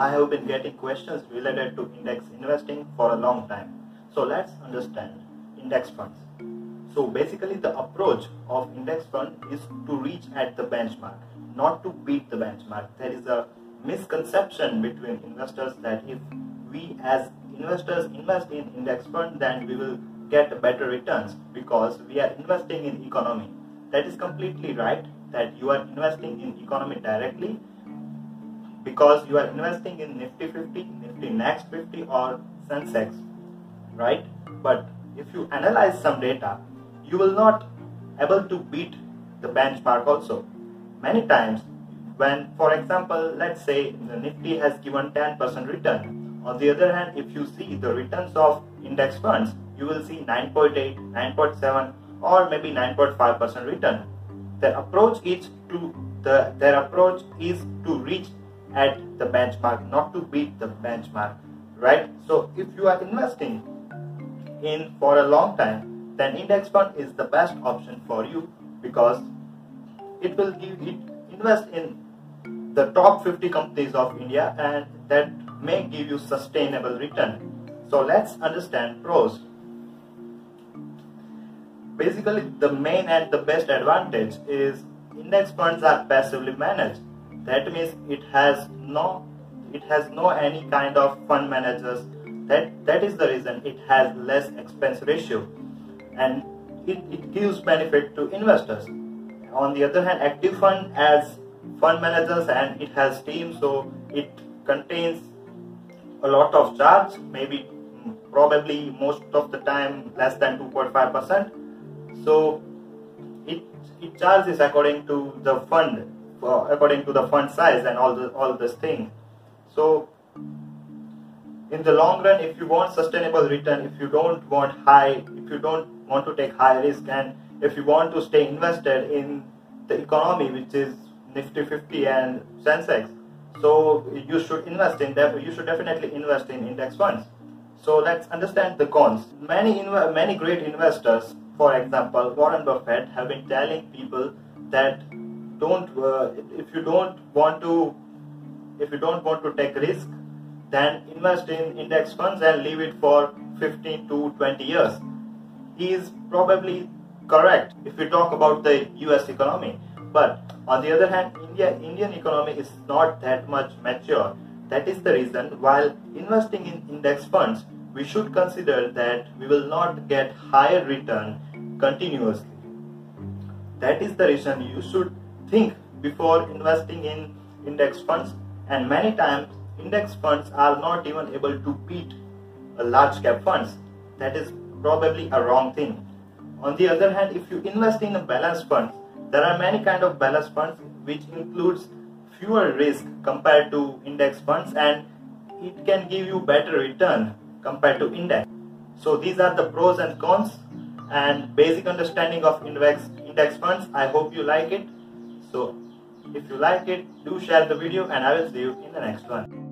I have been getting questions related to index investing for a long time. So let's understand index funds. So basically the approach of index fund is to reach at the benchmark, not to beat the benchmark. There is a misconception between investors that if we as investors invest in index fund then we will get better returns because we are investing in economy. That is completely right that you are investing in economy directly because you are investing in Nifty 50, Nifty Next 50 or Sensex, right? But if you analyze some data, you will not able to beat the benchmark also. Many times when, for example, let's say the Nifty has given 10% return. On the other hand, if you see the returns of index funds, you will see 9.8, 9.7 or maybe 9.5% return. Their approach is to the their approach is to reach at the benchmark, not to beat the benchmark, right? So if you are investing in for a long time, then index fund is the best option for you because it will give it invest in the top 50 companies of India and that may give you sustainable return. So let's understand pros. Basically, the main and the best advantage is index funds are passively managed. That means it has no it has no any kind of fund managers. That that is the reason it has less expense ratio. And it, it gives benefit to investors. On the other hand active fund has fund managers and it has team so it contains a lot of charge maybe mm, probably most of the time less than 2.5 percent so it it charges according to the fund uh, according to the fund size and all the all this thing so in the long run if you want sustainable return if you don't want high if you don't want to take high risk and if you want to stay invested in the economy which is nifty 50 and sensex so you should invest in that you should definitely invest in index funds. So let's understand the cons. Many many great investors for example warren buffett have been telling people that don't uh, if you don't want to if you don't want to take risk then invest in index funds and leave it for 15 to 20 years. He is probably correct if we talk about the us economy. But on the other hand india indian economy is not that much mature. That is the reason while investing in index funds we should consider that we will not get higher return continuously. That is the reason you should think before investing in index funds and many times index funds are not even able to beat large cap funds. That is probably a wrong thing. On the other hand if you invest in a balanced fund there are many kind of balanced funds which includes fewer risk compared to index funds and it can give you better return compared to index. So these are the pros and cons and basic understanding of index index funds i hope you like it so if you like it, do share the video and I will see you in the next one.